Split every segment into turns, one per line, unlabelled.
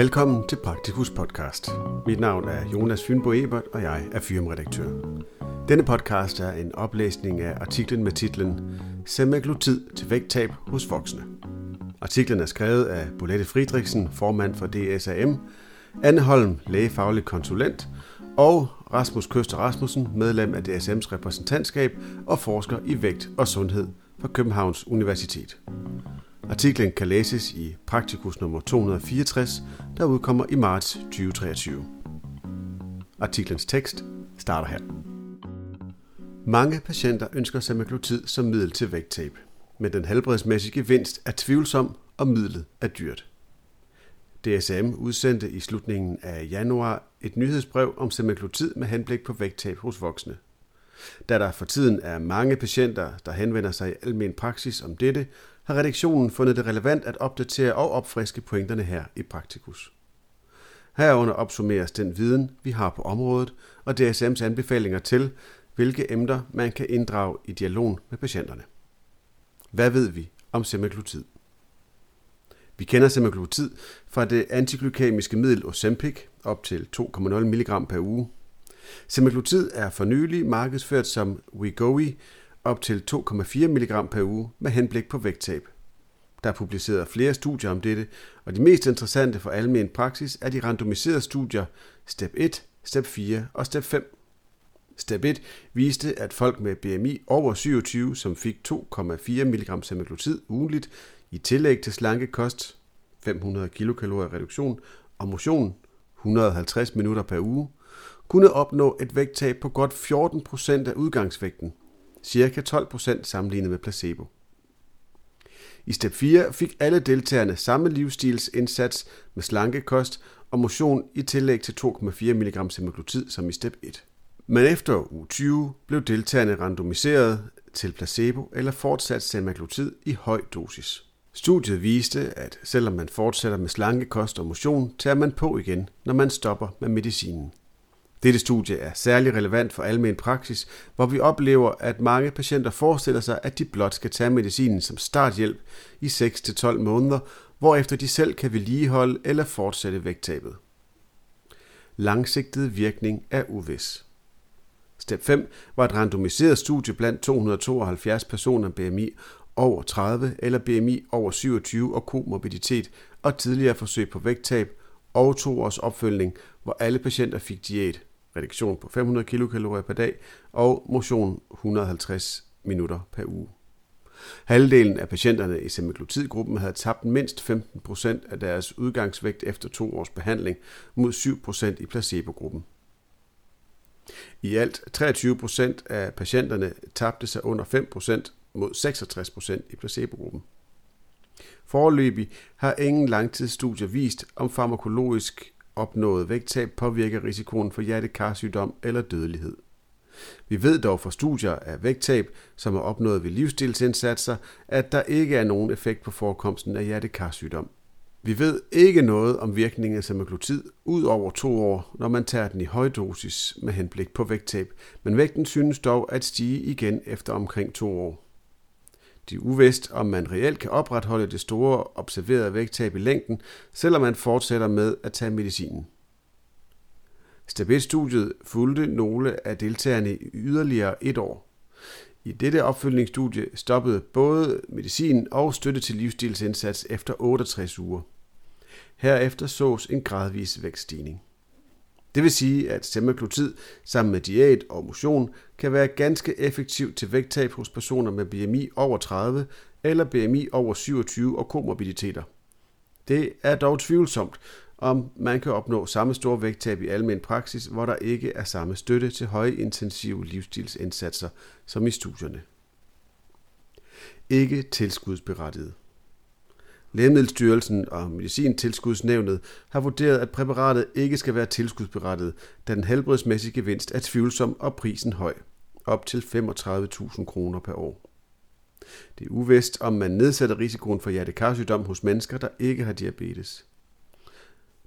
Velkommen til Praktikus podcast. Mit navn er Jonas Fynbo Ebert, og jeg er firmaredaktør. Denne podcast er en oplæsning af artiklen med titlen Semaglutid til vægttab hos voksne. Artiklen er skrevet af Bolette Friedrichsen, formand for DSAM, Anne Holm, lægefaglig konsulent, og Rasmus Køster Rasmussen, medlem af DSM's repræsentantskab og forsker i vægt og sundhed fra Københavns Universitet. Artiklen kan læses i Praktikus nummer 264, der udkommer i marts 2023. Artiklens tekst starter her. Mange patienter ønsker semaglutid som middel til vægttab, men den helbredsmæssige gevinst er tvivlsom, og midlet er dyrt. DSM udsendte i slutningen af januar et nyhedsbrev om semaglutid med henblik på vægttab hos voksne. Da der for tiden er mange patienter, der henvender sig i almen praksis om dette, har redaktionen fundet det relevant at opdatere og opfriske pointerne her i Praktikus. Herunder opsummeres den viden, vi har på området, og DSM's anbefalinger til, hvilke emner man kan inddrage i dialogen med patienterne. Hvad ved vi om semaglutid? Vi kender semaglutid fra det antiglykemiske middel Ozempic op til 2,0 mg per uge. Semaglutid er for nylig markedsført som Wegovy op til 2,4 mg per uge med henblik på vægttab. Der er publiceret flere studier om dette, og de mest interessante for almen praksis er de randomiserede studier STEP 1, STEP 4 og STEP 5. Step 1 viste, at folk med BMI over 27, som fik 2,4 mg semaglutid ugenligt, i tillæg til slanke kost, 500 kilokalorier reduktion og motion, 150 minutter per uge, kunne opnå et vægttab på godt 14% af udgangsvægten, cirka 12% sammenlignet med placebo. I step 4 fik alle deltagerne samme livsstilsindsats med slankekost og motion i tillæg til 2,4 mg semaglutid som i step 1. Men efter uge 20 blev deltagerne randomiseret til placebo eller fortsat semaglutid i høj dosis. Studiet viste, at selvom man fortsætter med slankekost og motion, tager man på igen, når man stopper med medicinen. Dette studie er særlig relevant for almen praksis, hvor vi oplever, at mange patienter forestiller sig, at de blot skal tage medicinen som starthjælp i 6-12 måneder, hvorefter de selv kan vedligeholde eller fortsætte vægttabet. Langsigtet virkning er uvis. Step 5 var et randomiseret studie blandt 272 personer BMI over 30 eller BMI over 27 og komorbiditet og tidligere forsøg på vægttab og to års opfølgning, hvor alle patienter fik diæt, reduktion på 500 kilokalorier per dag og motion 150 minutter per uge. Halvdelen af patienterne i semaglutidgruppen havde tabt mindst 15% af deres udgangsvægt efter to års behandling mod 7% i placebogruppen. I alt 23% af patienterne tabte sig under 5% mod 66% i placebogruppen. Forløbig har ingen langtidsstudier vist, om farmakologisk opnået vægttab påvirker risikoen for hjertekarsygdom eller dødelighed. Vi ved dog fra studier af vægttab, som er opnået ved livsstilsindsatser, at der ikke er nogen effekt på forekomsten af hjertekarsygdom. Vi ved ikke noget om virkningen af semaglutid ud over to år, når man tager den i høj dosis med henblik på vægttab, men vægten synes dog at stige igen efter omkring to år. De er uvist, om man reelt kan opretholde det store observerede vægttab i længden, selvom man fortsætter med at tage medicinen. Stabet-studiet fulgte nogle af deltagerne i yderligere et år. I dette opfølgningsstudie stoppede både medicin og støtte til livsstilsindsats efter 68 uger. Herefter sås en gradvis vækststigning. Det vil sige, at semaglutid sammen med diæt og motion kan være ganske effektivt til vægttab hos personer med BMI over 30 eller BMI over 27 og komorbiditeter. Det er dog tvivlsomt, om man kan opnå samme store vægttab i almen praksis, hvor der ikke er samme støtte til højintensive livsstilsindsatser som i studierne. Ikke tilskudsberettiget. Lægemiddelstyrelsen og Medicintilskudsnævnet har vurderet, at præparatet ikke skal være tilskudsberettiget, da den helbredsmæssige gevinst er tvivlsom og prisen høj, op til 35.000 kroner per år. Det er uvist, om man nedsætter risikoen for hjertekarsygdom hos mennesker, der ikke har diabetes.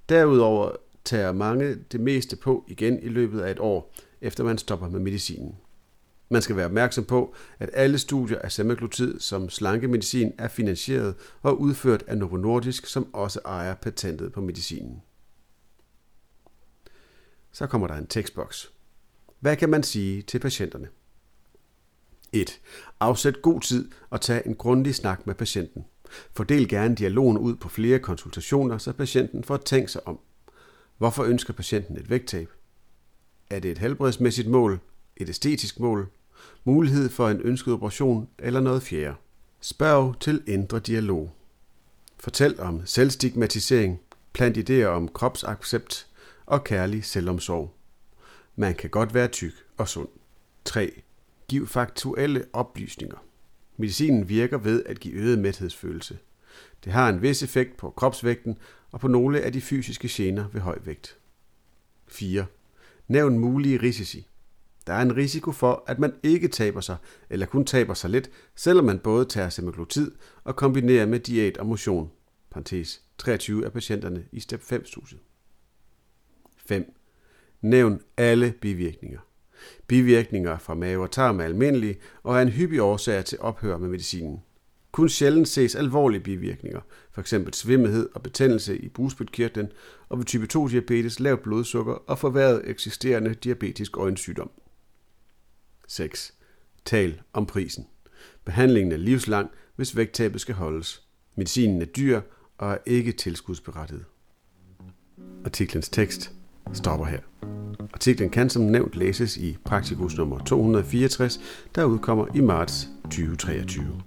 Derudover tager mange det meste på igen i løbet af et år, efter man stopper med medicinen. Man skal være opmærksom på, at alle studier af semaglutid som slankemedicin er finansieret og udført af Novo Nordisk, som også ejer patentet på medicinen. Så kommer der en tekstboks. Hvad kan man sige til patienterne? 1. Afsæt god tid og tag en grundig snak med patienten. Fordel gerne dialogen ud på flere konsultationer, så patienten får tænkt sig om. Hvorfor ønsker patienten et vægttab? Er det et helbredsmæssigt mål, et æstetisk mål, mulighed for en ønsket operation eller noget fjerde? Spørg til indre dialog. Fortæl om selvstigmatisering, plant idéer om kropsaccept og kærlig selvomsorg. Man kan godt være tyk og sund. 3. Giv faktuelle oplysninger. Medicinen virker ved at give øget mæthedsfølelse. Det har en vis effekt på kropsvægten og på nogle af de fysiske gener ved høj vægt. 4. Nævn mulige risici. Der er en risiko for, at man ikke taber sig, eller kun taber sig lidt, selvom man både tager semaglutid og kombinerer med diæt og motion. Parentes 23 af patienterne i step 5-studiet. 5. Nævn alle bivirkninger. Bivirkninger fra mave og tarm er almindelige og er en hyppig årsag til ophør med medicinen. Kun sjældent ses alvorlige bivirkninger, f.eks. svimmelhed og betændelse i bugspytkirtlen, og ved type 2 diabetes lavt blodsukker og forværret eksisterende diabetisk øjensygdom. 6. Tal om prisen. Behandlingen er livslang, hvis vægttabet skal holdes. Medicinen er dyr og er ikke tilskudsberettiget. Artiklens tekst stopper her. Artiklen kan som nævnt læses i Praktikus nummer 264, der udkommer i marts 2023.